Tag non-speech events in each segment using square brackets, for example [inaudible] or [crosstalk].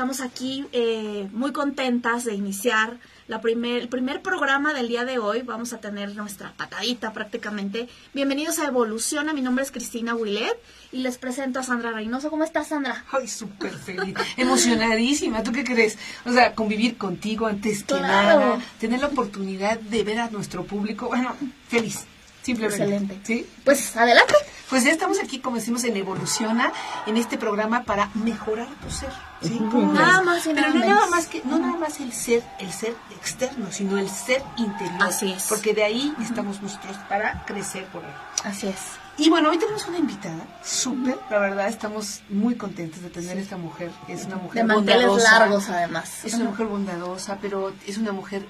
Estamos aquí eh, muy contentas de iniciar la primer, el primer programa del día de hoy. Vamos a tener nuestra patadita prácticamente. Bienvenidos a Evoluciona. Mi nombre es Cristina Willet y les presento a Sandra Reynoso. ¿Cómo estás, Sandra? Ay, súper feliz, emocionadísima. ¿Tú qué crees? O sea, convivir contigo antes que nada, tener la oportunidad de ver a nuestro público. Bueno, feliz. Simplemente. Excelente. ¿Sí? Pues adelante. Pues ya estamos aquí, como decimos, en Evoluciona, en este programa para mejorar tu ser. ¿sí? Nada más Pero no nada más que, no nada más el ser, el ser externo, sino el ser interior. Así es. Porque de ahí estamos nosotros para crecer por ahí. Así es. Y bueno, hoy tenemos una invitada, súper, la verdad, estamos muy contentos de tener esta mujer, es una mujer De manteles largos, además. Es una mujer bondadosa, pero es una mujer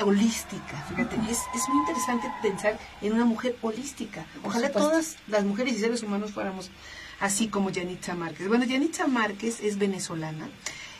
holística, fíjate. Y es, es muy interesante pensar en una mujer holística. Ojalá todas las mujeres y seres humanos fuéramos así como Yanitza Márquez. Bueno, Yanitza Márquez es venezolana.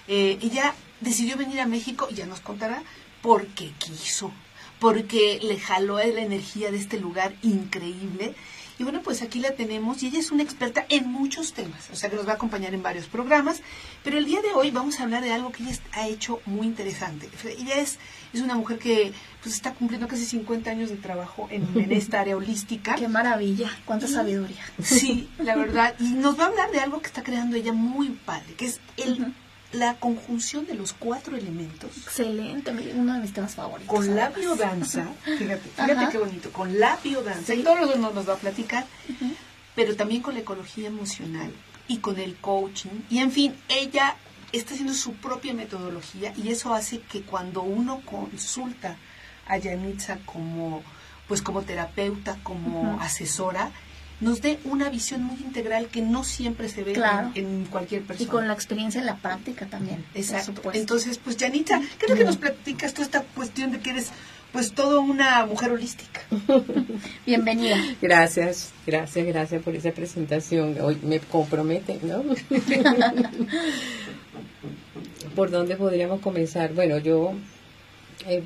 Eh, ella decidió venir a México, y ya nos contará, porque quiso, porque le jaló la energía de este lugar increíble. Y bueno, pues aquí la tenemos y ella es una experta en muchos temas, o sea que nos va a acompañar en varios programas, pero el día de hoy vamos a hablar de algo que ella ha hecho muy interesante. Ella es, es una mujer que pues está cumpliendo casi 50 años de trabajo en, en esta área holística. Qué maravilla. Cuánta sabiduría. Sí, la verdad. Y nos va a hablar de algo que está creando ella muy padre, que es el, la conjunción de los cuatro elementos Excelente. Uno de mis temas favoritos. con la biodanza. [laughs] Fíjate, fíjate Ajá. qué bonito. Con la biodanza. Sí. Y todo lo demás nos va a platicar. Pero también con la ecología emocional y con el coaching. Y en fin, ella está haciendo su propia metodología y eso hace que cuando uno consulta a Yanitza como pues como terapeuta, como asesora, nos dé una visión muy integral que no siempre se ve Claro. en, en cualquier Y persona. con la experiencia en la práctica también. Exacto. Entonces, pues Janita, ¿qué es lo que nos platicas tú esta cuestión de que eres pues toda una mujer holística? [laughs] Bienvenida. Gracias, gracias, gracias por esa presentación. Hoy me compromete, ¿no? [laughs] ¿Por dónde podríamos comenzar? Bueno, yo eh,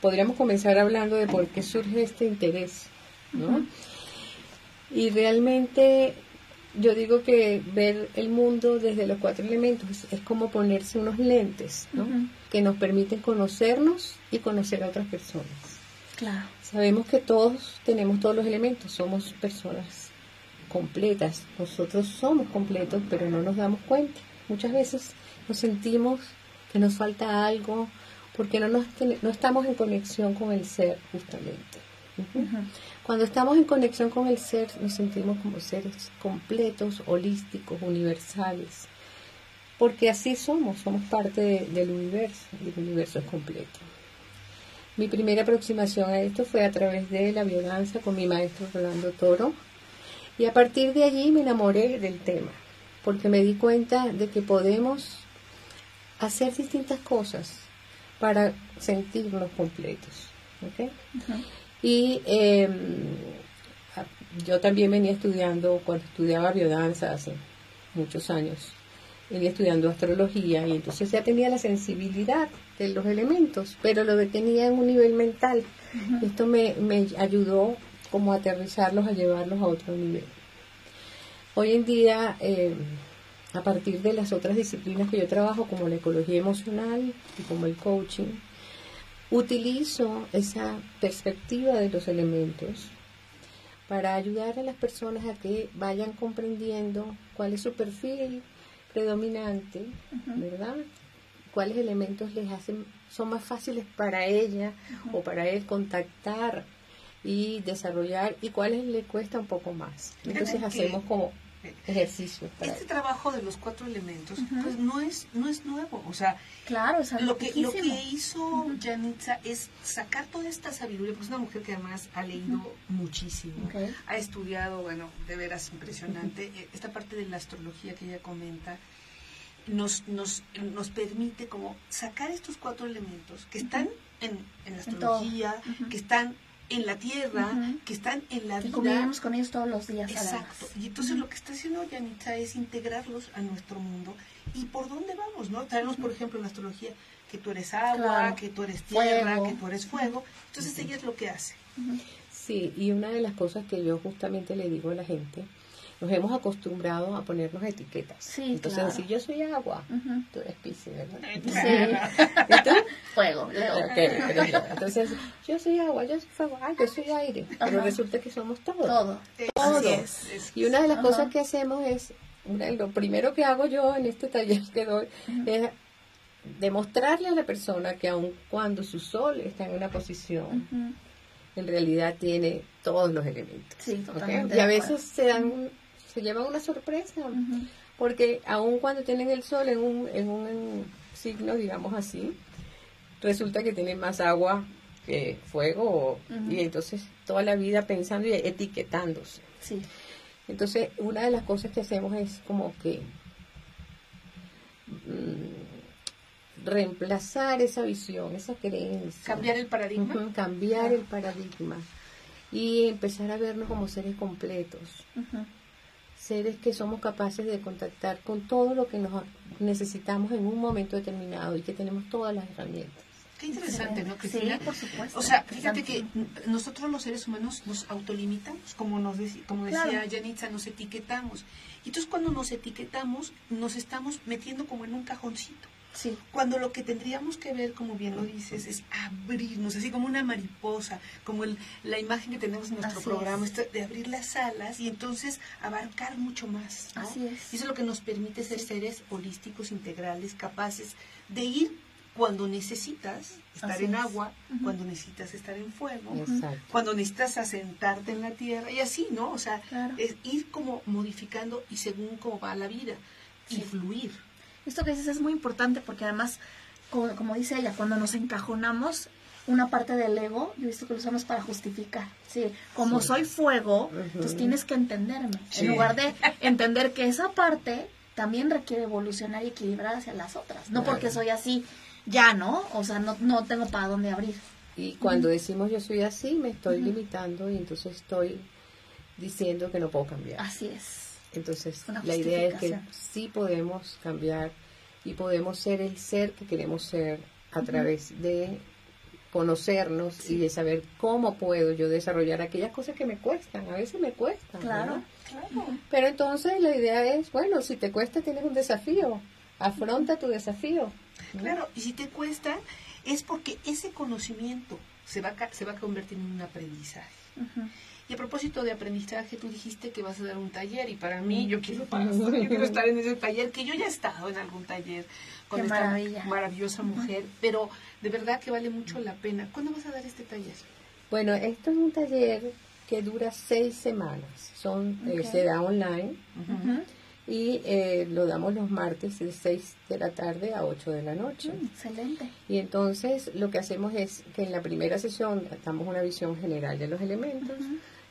podríamos comenzar hablando de por qué surge este interés, ¿no? Y realmente yo digo que ver el mundo desde los cuatro elementos es, como ponerse unos lentes. Que nos permiten conocernos y conocer a otras personas. Claro. Sabemos que todos tenemos todos los elementos, somos personas completas, nosotros somos completos, pero no nos damos cuenta. Muchas veces nos sentimos que nos falta algo porque no, nos no estamos en conexión con el ser justamente. Ujú. Cuando estamos en conexión con el ser, nos sentimos como seres completos, holísticos, universales, porque así somos, somos parte de- del universo, y el universo es completo. Mi primera aproximación a esto fue a través de la biodanza con mi maestro Rolando Toro. Y a partir de allí me enamoré del tema, porque me di cuenta de que podemos hacer distintas cosas para sentirnos completos. ¿ok? Ujú. Y eh, yo también venía estudiando, cuando estudiaba biodanza hace muchos años, venía estudiando astrología y entonces ya tenía la sensibilidad de los elementos, pero lo tenía en un nivel mental. Esto me, me ayudó como a aterrizarlos, a llevarlos a otro nivel. Hoy en día, eh, a partir de las otras disciplinas que yo trabajo, como la ecología emocional y como el coaching, utilizo esa perspectiva de los elementos para ayudar a las personas a que vayan comprendiendo cuál es su perfil predominante, ¿verdad? Cuáles elementos les hacen, son más fáciles para ella o para él contactar y desarrollar y cuáles le cuesta un poco más. Entonces hacemos como ejercicios para Este trabajo de los cuatro elementos, pues no es, no es nuevo. O sea, Claro, lo que, lo que hizo Janitza es sacar toda esta sabiduría, pues es una mujer que además ha leído muchísimo, ha estudiado, bueno, de veras impresionante. [laughs] Eh, Esta parte de la astrología que ella comenta nos, nos, nos permite como sacar estos cuatro elementos que están en, en la astrología, que están en la tierra, que están en la Que vida. convivimos con ellos todos los días. Exacto. Y entonces lo que está haciendo Yanitza es integrarlos a nuestro mundo. ¿Y por dónde vamos? no Sabemos, por ejemplo, en la astrología que tú eres agua, Claro. que tú eres tierra, Fuego. que tú eres fuego. Entonces ella es lo que hace. Sí, y una de las cosas que yo justamente le digo a la gente nos hemos acostumbrado a ponernos etiquetas. Sí, Entonces, claro. si yo soy agua, tú eres Piscis, ¿verdad? Sí. [laughs] ¿Y tú? Fuego, Leo. Entonces, yo soy agua, yo soy fuego, ah, yo soy aire. Pero resulta que somos todo. Todo. Todo. Así es. Y una de las Ajá. cosas que hacemos es, una de lo primero que hago yo en este taller que doy, es demostrarle a la persona que aun cuando su sol está en una posición, en realidad tiene todos los elementos. Sí, totalmente. Y a veces se dan, se llevan una sorpresa, porque aun cuando tienen el sol en un, en un signo, digamos así, resulta que tienen más agua que fuego, y entonces toda la vida pensando y etiquetándose. Sí. Entonces, una de las cosas que hacemos es como que mm, reemplazar esa visión, esa creencia. Cambiar el paradigma. Cambiar el paradigma y empezar a vernos como seres completos, Ujú. Seres que somos capaces de contactar con todo lo que nos necesitamos en un momento determinado y que tenemos todas las herramientas. Qué interesante, ¿no, Sí, Cristina? por supuesto. O sea, fíjate que nosotros los seres humanos nos autolimitamos, como nos como decía Claro. Yanitza, nos etiquetamos. Y entonces cuando nos etiquetamos, nos estamos metiendo como en un cajoncito. Sí. Cuando lo que tendríamos que ver, como bien lo dices, es abrirnos, así como una mariposa, como el- la imagen que tenemos en nuestro Así programa, es. de abrir las alas y entonces abarcar mucho más. ¿no? Así es. Y eso es lo que nos permite ser seres holísticos, integrales, capaces de ir cuando necesitas estar Así en es. agua, cuando necesitas estar en fuego, Exacto. cuando necesitas asentarte en la tierra y así, ¿no? O sea, Claro. es ir como modificando y según cómo va la vida y fluir. Esto que dices es muy importante porque además, como, como dice ella, cuando nos encajonamos, una parte del ego, yo he visto que lo usamos para justificar. Sí, como Sí. soy fuego, entonces tienes que entenderme. Sí. En lugar de [laughs] entender que esa parte también requiere evolucionar y equilibrar hacia las otras. No Claro. porque soy así, ya, ¿no? O sea, no, no tengo para dónde abrir. Y cuando decimos yo soy así, me estoy limitando y entonces estoy diciendo que no puedo cambiar. Así es. Entonces, la idea es que sí podemos cambiar y podemos ser el ser que queremos ser a través de conocernos y de saber cómo puedo yo desarrollar aquellas cosas que me cuestan. A veces me cuestan. Claro. Claro. Pero entonces la idea es, bueno, si te cuesta tienes un desafío. Afronta tu desafío. Claro, y si te cuesta, es porque ese conocimiento se va, a, ca- se va a convertir en un aprendizaje. Y a propósito de aprendizaje, tú dijiste que vas a dar un taller y para mí yo quiero, yo quiero estar en ese taller, que yo ya he estado en algún taller con Qué esta maravilla. maravillosa mujer, pero de verdad que vale mucho la pena. ¿Cuándo vas a dar este taller? Bueno, esto es un taller que dura seis semanas. Son, eh, se da online y eh, lo damos los martes de 6 de la tarde a 8 de la noche. Mm, Excelente. Y entonces lo que hacemos es que en la primera sesión damos una visión general de los elementos.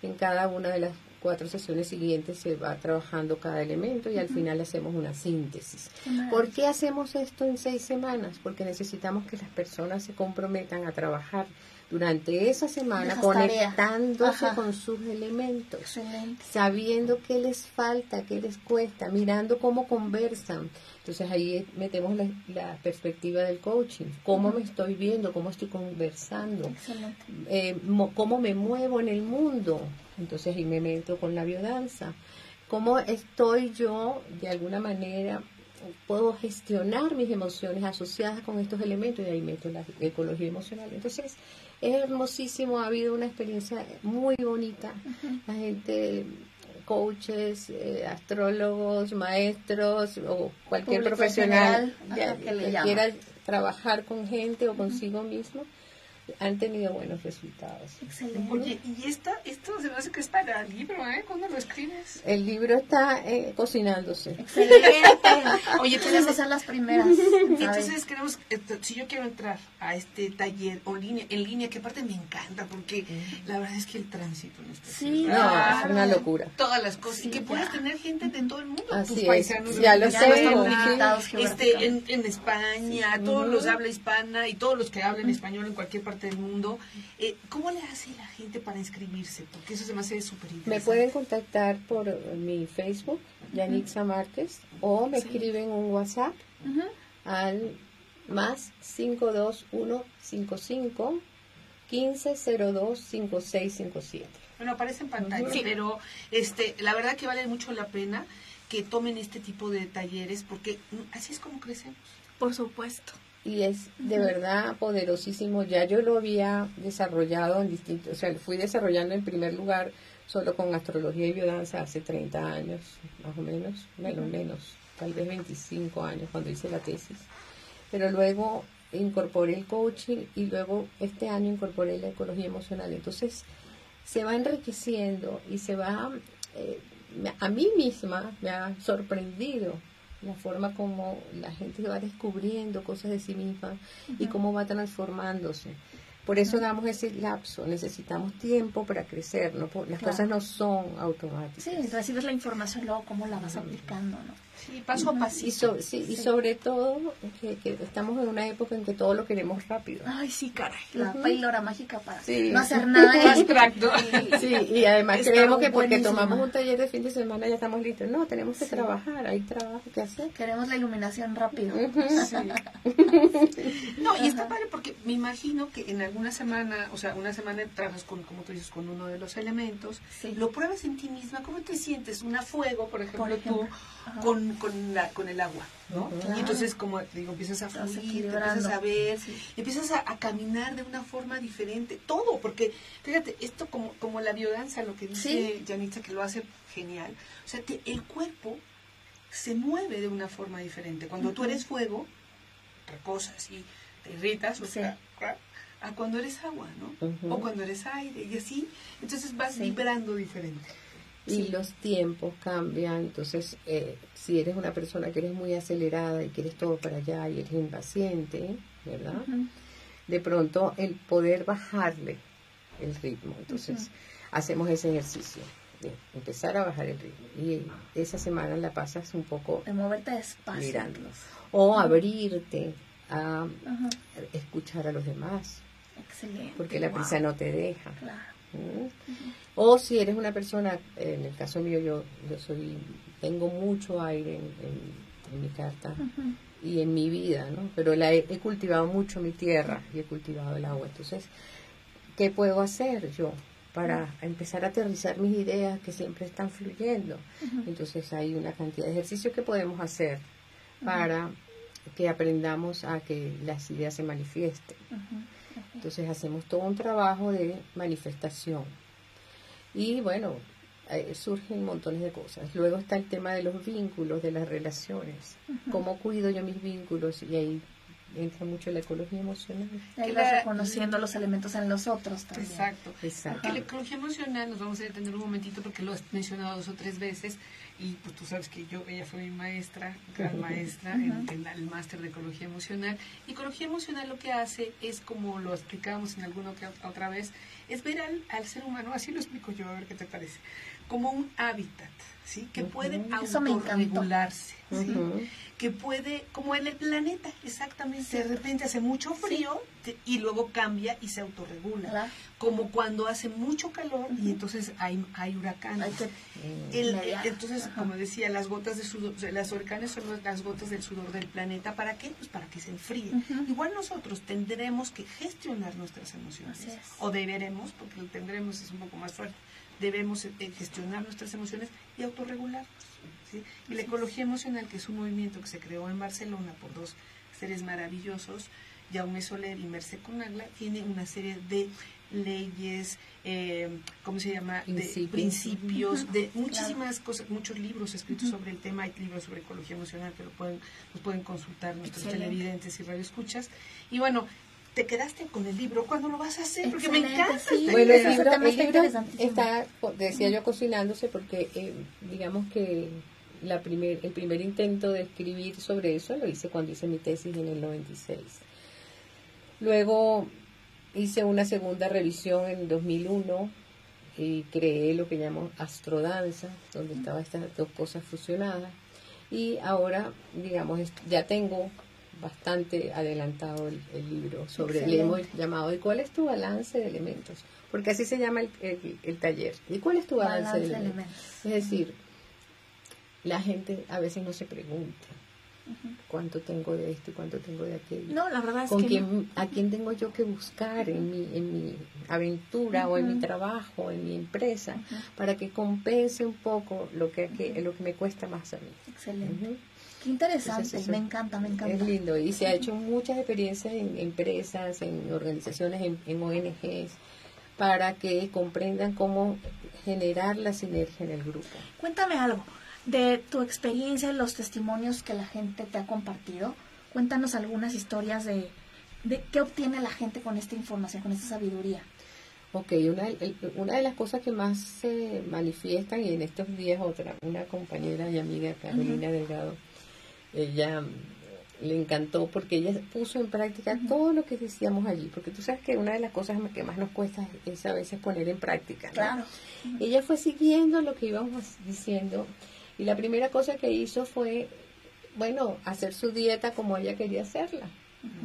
En cada una de las cuatro sesiones siguientes se va trabajando cada elemento y al final hacemos una síntesis. ¿Por qué hacemos esto en seis semanas? Porque necesitamos que las personas se comprometan a trabajar durante esa semana conectándose con sus elementos sabiendo qué les falta, qué les cuesta, mirando cómo conversan. Entonces ahí metemos la, la perspectiva del coaching, cómo me estoy viendo, cómo estoy conversando, eh, mo- cómo me muevo en el mundo. Entonces ahí me meto con la biodanza, cómo estoy yo de alguna manera puedo gestionar mis emociones asociadas con estos elementos y ahí meto la ecología emocional. Entonces es hermosísimo, ha habido una experiencia muy bonita. La gente, coaches, eh, astrólogos, maestros o cualquier profesional general, ya- ajá, que quiera trabajar con gente o consigo mismo, han tenido buenos resultados. Excelente. Oye, y esta, esto se me hace que es para el libro, ¿eh? ¿Cuándo lo escribes? El libro está eh, cocinándose. Excelente. [laughs] Oye, Tienes entonces, que ser las primeras. Entonces queremos, esto, si yo quiero entrar a este taller o línea, en línea, que aparte me encanta, porque la verdad es que el tránsito en esta Sí, ciudad, No, es una locura. todas las cosas, Sí, y que ya. puedes tener gente de todo el mundo, Así tus es, paisanos ya lo sé, sí. este, en, en España, todos los de habla hispana y todos los que hablan español en cualquier parte del mundo. Eh, ¿Cómo le hace la gente para inscribirse? Porque eso se me hace súper interesante. Me pueden contactar por mi Facebook, Yanitza Márquez, o me Sí. escriben un WhatsApp Ujú. al más 52155 1502 5657. Bueno, aparece en pantalla, Sí. pero este, la verdad que vale mucho la pena que tomen este tipo de talleres porque así es como crecemos. Por supuesto. Y es de verdad poderosísimo. Ya yo lo había desarrollado en distintos, o sea, lo fui desarrollando en primer lugar solo con astrología y biodanza hace 30 años, más o menos, menos, menos, tal vez 25 años cuando hice la tesis. Pero luego incorporé el coaching y luego este año incorporé la ecología emocional. Entonces se va enriqueciendo y se va, eh, a mí misma me ha sorprendido la forma como la gente va descubriendo cosas de sí misma y cómo va transformándose. Por eso damos ese lapso, necesitamos tiempo para crecer, ¿no? Las Claro. cosas no son automáticas. Sí, recibes la información, luego cómo la vas aplicando, ¿no? Sí, paso a Y, pasito. so- sí, y sobre todo que, que estamos en una época en que todo lo queremos rápido. Ay, sí, caray. La píldora mágica para Sí. no hacer nada. [laughs] Abstracto. Sí, y además Está creemos que porque tomamos un taller de fin de semana ya estamos listos. No, tenemos que Sí. trabajar, hay trabajo que hacer. Queremos la iluminación rápido. Sí. No, y está padre porque me imagino que en alguna semana, o sea, una semana trabajas con, como tú dices, con uno de los elementos, Sí. lo pruebas en ti misma, ¿cómo te sientes? Una fuego, por ejemplo, Por ejemplo. tú, Ajá. con, con, la, con el agua, ¿no? Y entonces, como digo, empiezas a fluir, empiezas a ver, Sí. empiezas a, a caminar de una forma diferente, todo, porque, fíjate, esto como, como la biodanza, lo que dice Sí. Janitza, que lo hace genial, o sea, te- el cuerpo se mueve de una forma diferente. Cuando tú Ujú. eres fuego, reposas y te irritas, o Sí. sea, a cuando eres agua, ¿no? O cuando eres aire, y así, entonces vas Sí. vibrando diferente. Y Sí. los tiempos cambian. Entonces, eh, si eres una persona que eres muy acelerada y quieres todo para allá y eres impaciente, ¿verdad? De pronto el poder bajarle el ritmo. Entonces, hacemos ese ejercicio de empezar a bajar el ritmo. Y esa semana la pasas un poco De moverte despacio. O abrirte a escuchar a los demás, Excelente. porque la Wow. prisa no te deja. Claro. ¿Mm? O si eres una persona, en el caso mío yo, yo soy, tengo mucho aire en, en- en mi carta y en mi vida, ¿no? Pero la he, he cultivado mucho mi tierra y he cultivado el agua. Entonces, ¿qué puedo hacer yo para empezar a aterrizar mis ideas que siempre están fluyendo? Entonces hay una cantidad de ejercicios que podemos hacer para que aprendamos a que las ideas se manifiesten. Entonces hacemos todo un trabajo de manifestación. Y bueno, eh, surgen montones de cosas. Luego está el tema de los vínculos, de las relaciones. ¿Cómo cuido yo mis vínculos? Y ahí entra mucho la ecología emocional. Ahí Que vas reconociendo los elementos en los otros también. Exacto. Exacto. Que la ecología emocional, nos vamos a detener un momentito porque lo has mencionado dos o tres veces y pues tú sabes que yo, ella fue mi maestra, gran maestra en, en el máster de ecología emocional. Y ecología emocional lo que hace es, como lo explicábamos en alguna otra- otra vez, es ver al, al ser humano, así lo explico yo, a ver qué te parece, como un hábitat, ¿sí? Que me encantó. autorregularse, que puede, como en el planeta, exactamente, de repente hace mucho frío y luego cambia y se autorregula. Como cuando hace mucho calor y entonces hay, hay huracanes. Hay que. El- mediar. entonces, como decía, las gotas de sudor, las huracanes son las gotas del sudor del planeta. ¿Para qué? Pues para que se enfríe. Igual nosotros tendremos que gestionar nuestras emociones. O deberemos, porque el tendremos es un poco más fuerte, debemos eh, gestionar nuestras emociones y autorregularnos. ¿sí? Y la ecología emocional, que es un movimiento que se creó en Barcelona por dos seres maravillosos, Jaume Soler y Merced Conagla, tiene una serie de leyes, eh, ¿cómo se llama? De Principios. principios, de muchísimas cosas, muchos libros escritos sobre el tema, hay libros sobre ecología emocional que lo pueden, los pueden consultar nuestros Excelente. televidentes y radioescuchas. Y bueno, te quedaste con el libro, ¿cuándo lo vas a hacer? Porque me encanta. sí. Bueno, el libro, el está libro está, decía yo, cocinándose porque eh, digamos que la primer, el primer intento de escribir sobre eso lo hice cuando hice mi tesis en el 96. Luego hice una segunda revisión en 2001 y creé lo que llamo astrodanza, donde estaban estas dos cosas fusionadas. Y ahora, digamos, ya tengo bastante adelantado el, el libro sobre, le hemos Excelente. llamado ¿y cuál es tu balance de elementos? Porque así se llama el, el- el taller. ¿Y cuál es tu balance, Balance de de elementos? elementos. Es decir, la gente a veces no se pregunta cuánto tengo de esto y cuánto tengo de aquello. No, la verdad es con que quién, a quién tengo yo que buscar en mi, en mi aventura o en mi trabajo, en mi empresa, para que compense un poco lo que, que- lo que me cuesta más a mí. Excelente. Qué interesante, Entonces, me encanta, me encanta. Es lindo y se ha hecho muchas experiencias en empresas, en organizaciones, en, en ONGs, para que comprendan cómo generar la sinergia en el grupo. Cuéntame algo de tu experiencia, los testimonios que la gente te ha compartido. Cuéntanos algunas historias de, de qué obtiene la gente con esta información, con esta sabiduría. Ok, una, el- una de las cosas que más se manifiestan, y en estos días otra, una compañera y amiga, Carolina Delgado, ella mm, le encantó porque ella puso en práctica todo lo que decíamos allí, porque tú sabes que una de las cosas que más nos cuesta es a veces poner en práctica. ¿no? Claro. Ella fue siguiendo lo que íbamos diciendo y la primera cosa que hizo fue, bueno, hacer su dieta como ella quería hacerla.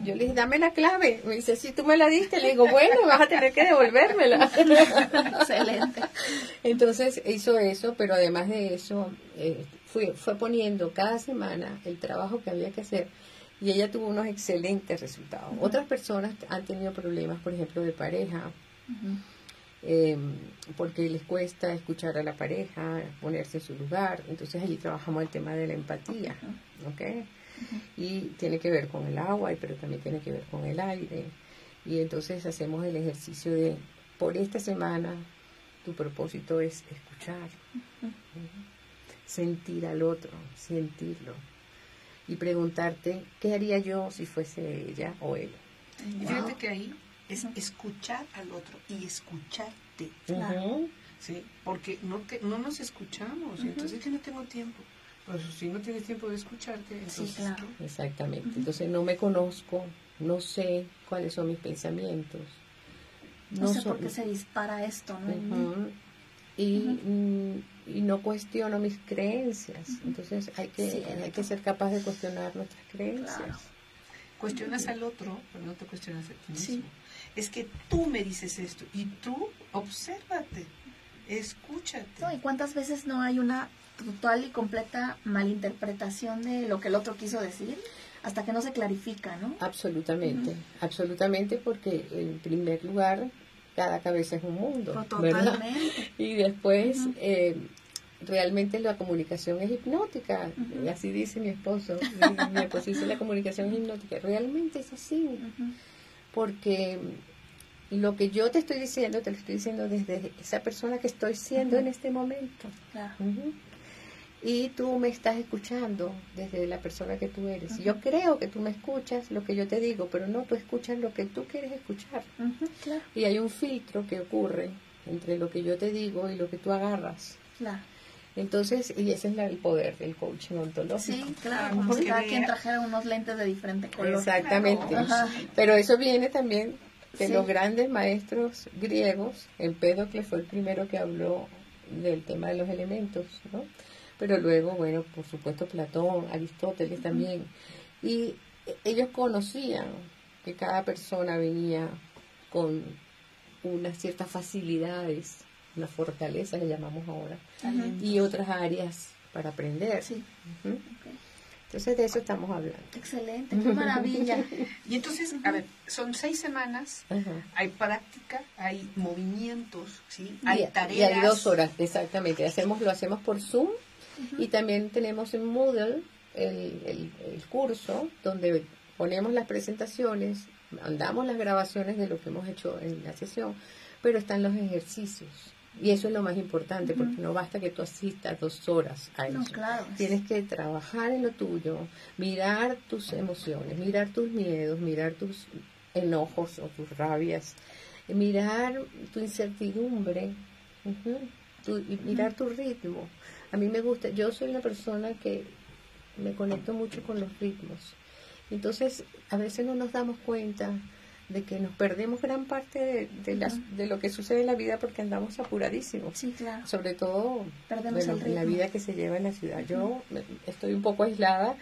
Yo le dije, dame la clave. Me dice, si tú me la diste. Le digo, bueno, vas a tener que devolvérmela. [laughs] Excelente. Entonces hizo eso, pero además de eso, eh, fue, fue poniendo cada semana el trabajo que había que hacer y ella tuvo unos excelentes resultados. Otras personas han tenido problemas, por ejemplo, de pareja, eh, porque les cuesta escuchar a la pareja, ponerse en su lugar. Entonces allí trabajamos el tema de la empatía, ¿ok? Y tiene que ver con el agua, pero también tiene que ver con el aire. Y entonces hacemos el ejercicio de, por esta semana, tu propósito es escuchar, sentir al otro, sentirlo. Y preguntarte, ¿qué haría yo si fuese ella o él? Y fíjate que ahí es escuchar al otro y escucharte. Ujú. ¿sí? Porque no, te- no nos escuchamos, entonces es que no tengo tiempo. Pues si no tienes tiempo de escucharte, entonces claro. ¿qué? Exactamente. Entonces no me conozco, no sé cuáles son mis pensamientos. No, sé por qué se dispara esto, ¿no? Y, mm, y no cuestiono mis creencias. Entonces hay que, hay que ser capaz de cuestionar nuestras creencias. Claro. Cuestionas al otro, pero no te cuestionas a ti Sí. Es que tú me dices esto y tú obsérvate, escúchate. No, ¿Y cuántas veces no hay una total y completa malinterpretación de lo que el otro quiso decir? Hasta que no se clarifica, ¿no? Absolutamente, absolutamente, porque en primer lugar, cada cabeza es un mundo. Pero ¿verdad? Totalmente. [laughs] Y después, eh, realmente la comunicación es hipnótica, así dice mi esposo. Mi, mi esposo dice la comunicación es hipnótica. Realmente es así. Porque lo que yo te estoy diciendo, te lo estoy diciendo desde esa persona que estoy siendo en este momento. Claro. Y tú me estás escuchando desde la persona que tú eres. Yo creo que tú me escuchas lo que yo te digo, pero no, tú escuchas lo que tú quieres escuchar. Claro, Y hay un filtro que ocurre entre lo que yo te digo y lo que tú agarras. claro. Entonces, y ese es la- el poder del coaching ontológico. Sí, claro, Como como si que cada quien trajera unos lentes de diferente color. Exactamente. Pero eso viene también de Sí. los grandes maestros griegos. Empédocles fue el primero que habló del tema de los elementos, ¿no? Pero luego, bueno, por supuesto Platón, Aristóteles también. Y ellos conocían que cada persona venía con unas ciertas facilidades, una fortaleza le llamamos ahora, y otras áreas para aprender. Sí. Entonces de eso estamos hablando. Excelente, qué maravilla. [laughs] Y entonces, a ver, son seis semanas, Ajá. hay práctica, hay movimientos, ¿sí? Y- hay y, tareas. hay dos horas, exactamente. Hacemos, lo hacemos por Zoom y también tenemos en Moodle el, el- el curso donde ponemos las presentaciones, mandamos las grabaciones de lo que hemos hecho en la sesión, pero están los ejercicios. Y eso es lo más importante, porque no basta que tú asistas dos horas a eso. No, claro. Tienes que trabajar en lo tuyo, mirar tus emociones, mirar tus miedos, mirar tus enojos o tus rabias, mirar tu incertidumbre, tu- y mirar tu ritmo. A mí me gusta, yo soy una persona que me conecto mucho con los ritmos. Entonces, a veces no nos damos cuenta de que nos perdemos gran parte de, de, las- de lo que sucede en la vida porque andamos apuradísimos Sí, claro. sobre todo Perdemos bueno, el en la vida que se lleva en la ciudad. Yo me- estoy un poco aislada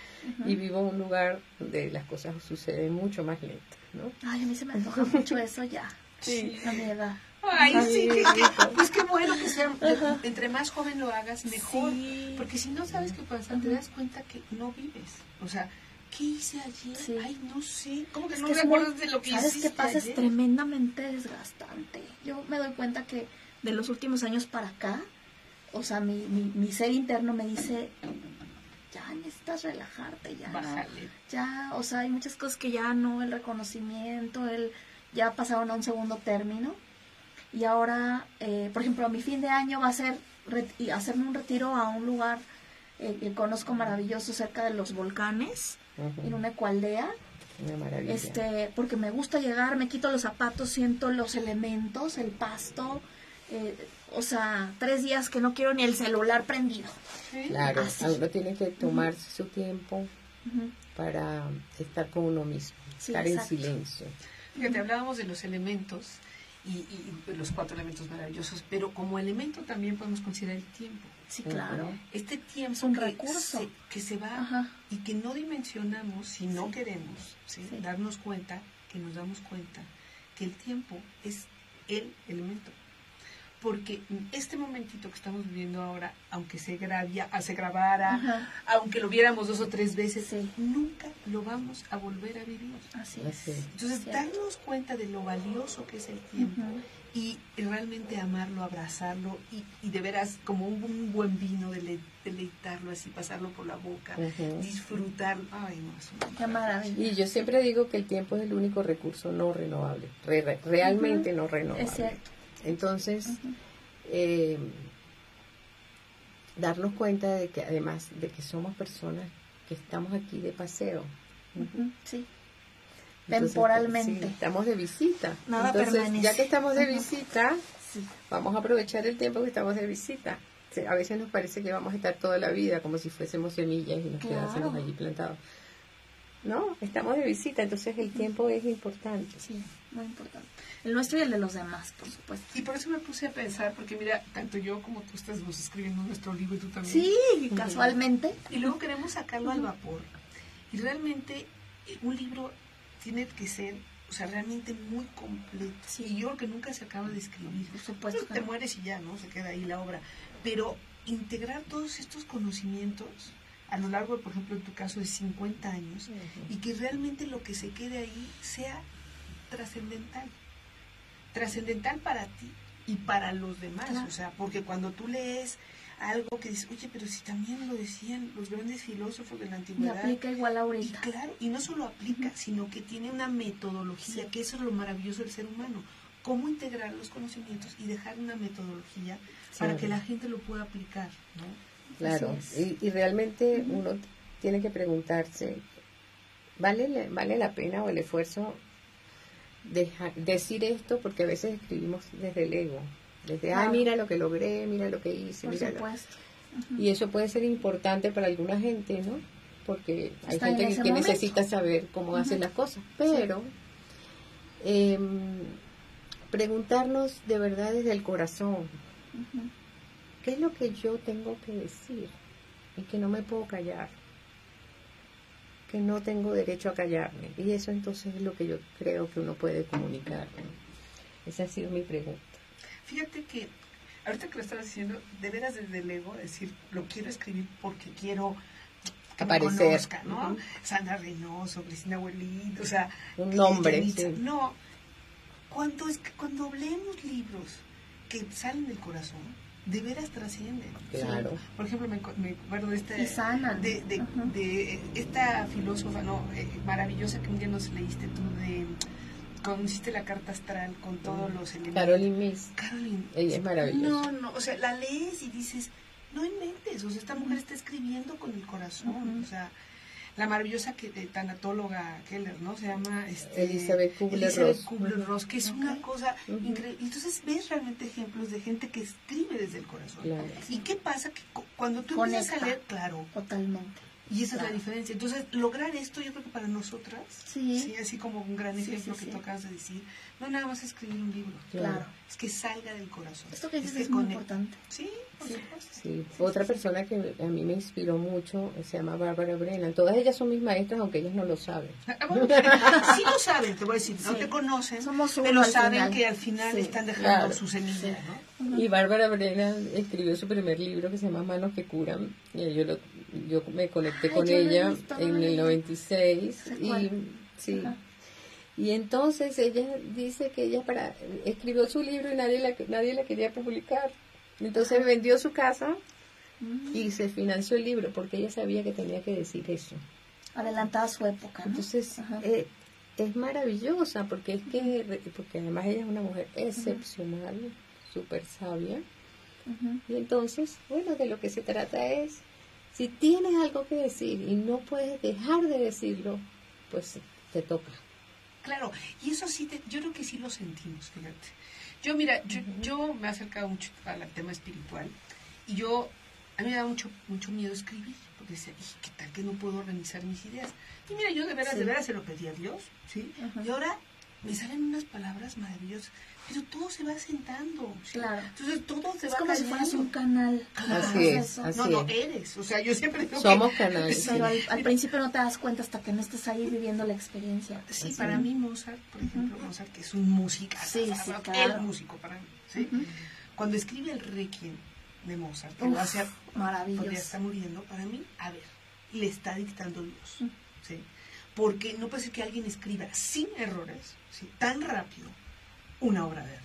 y vivo en un lugar donde las cosas suceden mucho más lentas, ¿no? Ay, a mí se me antoja [laughs] mucho eso ya. Sí. A mi edad. Ay, Ay, sí, qué que- pues qué bueno que sea, Ajá. entre más joven lo hagas, mejor. Sí. Porque si no sabes qué pasa, te das cuenta que no vives. O sea, ¿qué hice ayer? Sí. Ay, no sé. ¿Cómo que Es no que me muy- acuerdas de lo que ¿Sabes hiciste qué pasa? ayer? Es tremendamente desgastante. Yo me doy cuenta que de los últimos años para acá, o sea, mi, mi, mi ser interno me dice, ya necesitas relajarte, ya. Bájale. Ya, o sea, hay muchas cosas que ya no, el reconocimiento, el ya pasaron a un segundo término. Y ahora, eh, por ejemplo, mi fin de año va a ser y hacerme un retiro a un lugar eh, que conozco maravilloso cerca de los volcanes, En una ecualdea. Una maravilla. Este, porque me gusta llegar, me quito los zapatos, siento los elementos, el pasto, eh, o sea, tres días que no quiero ni el celular prendido. Sí. Claro, Así. uno tiene que tomarse su tiempo para estar con uno mismo, Sí, estar en silencio. Fíjate, hablábamos de los elementos y, y- y los cuatro elementos maravillosos, pero como elemento también podemos considerar el tiempo. Sí, claro. Este tiempo Es un que, recurso. se, que se va Ajá. y que no dimensionamos si no Sí. queremos ¿sí? Sí. darnos cuenta, que nos damos cuenta que el tiempo es el elemento. Porque este momentito que estamos viviendo ahora, aunque se, grabia, ah, se grabara, Ajá. aunque lo viéramos dos o tres veces, Sí. nunca lo vamos a volver a vivir. Así es. es. Entonces, darnos cuenta de lo valioso que es el tiempo. Y realmente amarlo, abrazarlo y, y de veras, como un, un buen vino, dele- deleitarlo así, pasarlo por la boca, Ujú. disfrutarlo. Ay, no, es una Qué maravilla. Y yo siempre digo que el tiempo es el único recurso no renovable, re- re- realmente no renovable. Es cierto. Entonces, eh, darnos cuenta de que además de que somos personas que estamos aquí de paseo. Ujú. Entonces, Temporalmente. sí, estamos de visita. Nada Entonces, permanece. ya que estamos de visita, Sí. vamos a aprovechar el tiempo que estamos de visita. A veces nos parece que vamos a estar toda la vida como si fuésemos semillas y nos Claro. quedásemos allí plantados. No, estamos de visita, entonces el tiempo es importante. Sí, muy importante. El nuestro y el de los demás, por supuesto. Y por eso me puse a pensar, porque mira, tanto yo como tú estamos escribiendo nuestro libro y tú también. Sí, casualmente. Y luego queremos sacarlo al vapor. Y realmente eh, un libro tiene que ser, o sea, realmente muy completo. Sí. Y yo creo que nunca se acaba de escribir. Por supuesto Pues te no. mueres y ya, ¿no? Se queda ahí la obra. Pero integrar todos estos conocimientos a lo largo, por ejemplo, en tu caso de 50 años, y que realmente lo que se quede ahí sea trascendental. Trascendental para ti y para los demás. Claro. O sea, porque cuando tú lees algo que dices, oye, pero si también lo decían los grandes filósofos de la antigüedad. aplica igual Y ahorita. claro, y no solo aplica, sino que tiene una metodología, que eso es lo maravilloso del ser humano. Cómo integrar los conocimientos y dejar una metodología para que la gente lo pueda aplicar, ¿no? Claro, y, y realmente uno tiene que preguntarse, ¿vale, ¿vale la pena o el esfuerzo deja- decir esto? Porque a veces escribimos desde el ego, desde, ah, mira lo que logré, mira lo que hice, Por mira lo-". Y eso puede ser importante para alguna gente, ¿no? Porque hay Está gente que, necesita saber cómo Ujú. hacen las cosas, pero em, preguntarnos de verdad desde el corazón. ¿Qué es lo que yo tengo que decir? Y que no me puedo callar. Que no tengo derecho a callarme. Y eso entonces es lo que yo creo que uno puede comunicar. ¿no? Esa ha sido mi pregunta. Fíjate que ahorita que lo estabas diciendo, de veras desde el ego, decir, lo quiero escribir porque quiero que me Aparecer. conozcan, ¿no? Ujú. Sandra Reynoso, Cristina Abuelito, o sea... Un nombre, sí. No, cuando, es que cuando leemos libros que salen del corazón, de veras trascienden. Claro. Por ejemplo, me, me acuerdo de esta... De, de, de esta filósofa, no, eh, maravillosa que un día nos leíste tú de... Cuando hiciste la carta astral con todos los elementos. Caroline Miss. Caroline. Ella es maravillosa. No, no, o sea, la lees y dices, no inventes, o sea, esta mujer está escribiendo con el corazón, o sea, la maravillosa que, eh, tanatóloga Keller, ¿no? Se llama este, Elizabeth Kubler-Ross. Elizabeth Kubler-Ross, que es una cosa Ujú. increíble. Entonces ves realmente ejemplos de gente que escribe desde el corazón. Claro. ¿Y qué pasa? Que cu- cuando tú Conecta. empiezas a leer, claro, Totalmente. Y esa es Claro. la diferencia. Entonces, lograr esto, yo creo que para nosotras, Sí. así como un gran Sí, ejemplo sí, que sí. tú acabas de decir, no nada más escribir un libro, Claro. es que salga del corazón. Esto que dices que es muy importante. Sí, por Sí. supuesto. Sí, otra persona que a mí me inspiró mucho se llama Bárbara Brennan. Todas ellas son mis maestras, aunque ellas no lo saben. Ah, bueno, sí lo saben, te voy a decir, no Sí. te conocen, Somos pero saben final. que al final Sí. están dejando Claro. su semilla, ¿no? Y Bárbara Brennan escribió su primer libro que se llama Manos que curan. Y yo, lo- yo me conecté Ay, con ella en el visto. 96 ¿Se y sí. Ajá. Y entonces ella dice que ella para escribió su libro y nadie la nadie la quería publicar. Entonces vendió su casa Mm. y se financió el libro porque ella sabía que tenía que decir eso. Adelantada su época, ¿no? Entonces, eh, es maravillosa porque es que, porque además ella es una mujer excepcional, súper sabia. Y entonces, bueno, de lo que se trata es, si tienes algo que decir y no puedes dejar de decirlo, pues te toca. Claro, y eso sí, te- yo creo que sí lo sentimos, fíjate. Yo, mira, yo, yo me he acercado mucho al tema espiritual y yo, a mí me da mucho, mucho miedo escribir, porque decía, "Ij, ¿qué tal que no puedo organizar mis ideas? Y mira, yo de veras, Sí. de veras se lo pedí a Dios, ¿sí? Y ahora me salen unas palabras maravillosas, pero todo se va sentando, ¿sí? Claro. Entonces todo se Es va como si fueras un canal. Claro. Así es, Eso. así No, no, es. eres, o sea, yo siempre digo que- Somos canales. Sí. [laughs] Pero al, al principio no te das cuenta hasta que no estés ahí viviendo la experiencia. Sí, Así para mí Mozart, por ejemplo, Mozart, que es un músico, Sí, sí, claro. el músico para mí, ¿sí? Cuando escribe el Requiem de Mozart, que Uf, lo hace maravilloso. porque ya está muriendo, para mí, a ver, le está dictando Dios. ¿sí? Porque no puede ser que alguien escriba sin errores, ¿sí? tan rápido, una obra de arte.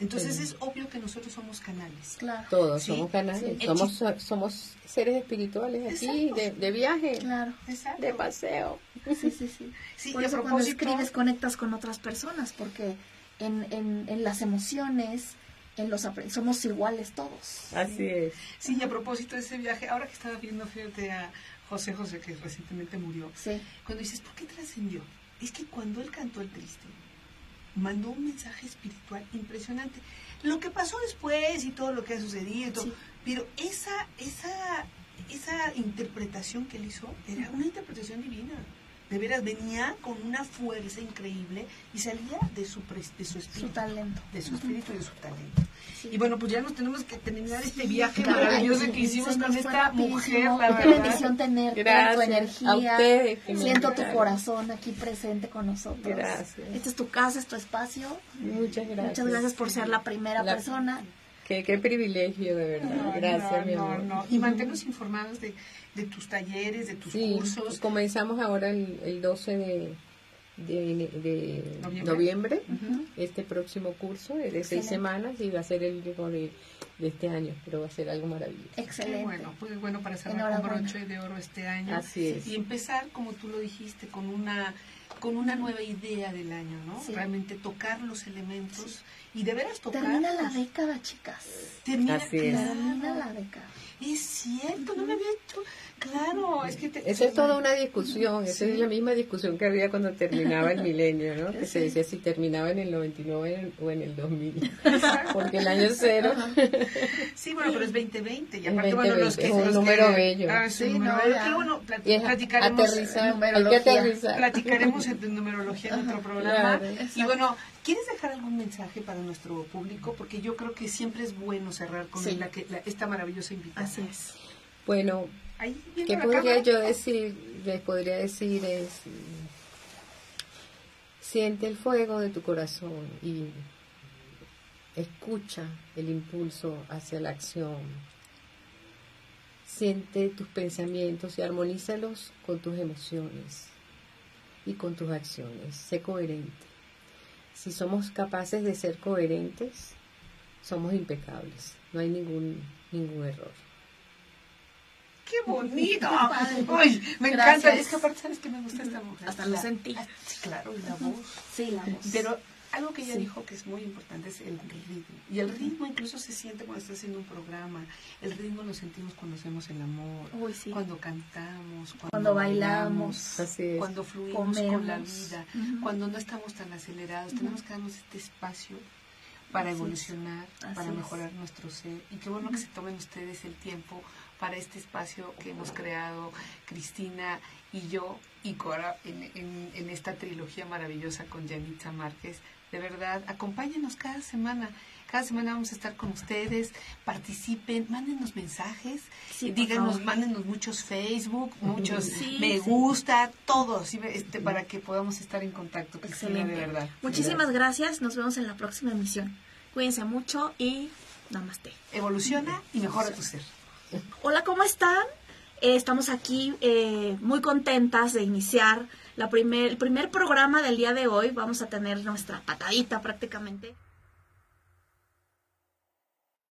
Entonces Sí. es obvio que nosotros somos canales. Claro. Todos Sí, somos canales, sí. somos, somos seres espirituales aquí, de, de viaje, Claro. Exacto. de paseo. Sí, sí, sí. Sí, Por y a eso cuando propósito- escribes conectas con otras personas, porque en, en, en las emociones, en los somos iguales todos. Así es. Sí, y a propósito de ese viaje, ahora que estaba viendo, fíjate, a José José, que recientemente murió, Sí. Cuando dices, ¿por qué trascendió? Es que cuando él cantó el triste, mandó un mensaje espiritual impresionante. Lo que pasó después y todo lo que ha sucedido, Sí. pero esa, esa, esa interpretación que él hizo era una interpretación divina. De veras, venía con una fuerza increíble y salía de su, pres- de su Su espíritu. talento. De su espíritu y de su talento. Sí. Y bueno, pues ya nos tenemos que terminar este viaje maravilloso que hicimos con esta mujer, la Qué verdad. bendición tenerte, Gracias. tu energía. Me Siento tu corazón aquí presente con nosotros. Gracias. Esta es tu casa, es tu espacio. Muchas gracias. Muchas gracias por ser la primera La- persona. Qué, qué privilegio, de verdad. No, gracias, no, mi amor. no. Y mantenernos informados de, de tus talleres, de tus Sí, cursos. comenzamos ahora el, el 12 de, de, de Noviembre. noviembre, este próximo curso es de seis semanas y va a ser el último de, de este año, pero va a ser algo maravilloso. Qué Excelente. bueno, pues bueno para cerrar con broche de oro este año. Así es. Y empezar, como tú lo dijiste, con una con una nueva idea del año, ¿no? Sí. Realmente tocar los elementos y de veras tocar. Termina la década, chicas. Termina, Así es. Termina la década. Es cierto, no me había hecho. Claro, es que te- Esa es toda una discusión, esa es la misma discusión que había cuando terminaba el [laughs] milenio, ¿no? Que se decía si terminaba en el 99 o en el 2000, porque el año cero Sí, bueno, pero es 2020 y aparte, bueno, los 2020, que es un los número que- bello. Ah, Sí, número no. Qué bueno, plat- es platicaremos. aterrizar, hay que aterrizar. Platicaremos en numerología en otro programa. Claro. y bueno, ¿quieres dejar algún mensaje para nuestro público? Porque yo creo que siempre es bueno cerrar con Sí. la que, la- esta maravillosa invitación. Así es. Bueno, Ahí ¿Qué podría yo decir? Les podría decir es, siente el fuego de tu corazón y escucha el impulso hacia la acción. Siente tus pensamientos y armonízalos con tus emociones y con tus acciones. Sé coherente. Si somos capaces de ser coherentes, somos impecables. No hay ningún, ningún error. ¡Qué bonito! Ay, me Gracias. encanta. Es que aparte, ¿sabes que me gusta esta mujer? Hasta lo sentí. Claro, y la voz. Sí, la voz. Pero algo que ella Sí. dijo que es muy importante es el ritmo. Y el ritmo incluso se siente cuando estás haciendo un programa. El ritmo lo sentimos cuando hacemos el amor, Uy, sí. cuando cantamos, cuando, Cuando bailamos. Así es. cuando fluimos con la vida, cuando no estamos tan acelerados. Tenemos que darnos este espacio para Así evolucionar, para es. mejorar nuestro ser. Y qué bueno que se tomen ustedes el tiempo, para este espacio que hemos creado Cristina y yo y Cora en, en, en esta trilogía maravillosa con Janitza Márquez. De verdad, acompáñenos cada semana. Cada semana vamos a estar con ustedes. Participen, mándenos mensajes, Sí, díganos, mándenos muchos Facebook, muchos [laughs] Sí, me gusta, todos, ¿sí? este, para que podamos estar en contacto, Cristina, Excelente. de verdad. Muchísimas gracias. Nos vemos en la próxima emisión. Cuídense mucho y namaste. Evoluciona y mejora tu ser. Hola, ¿cómo están? Eh, estamos aquí eh, muy contentas de iniciar la primer, el primer programa del día de hoy. Vamos a tener nuestra patadita prácticamente.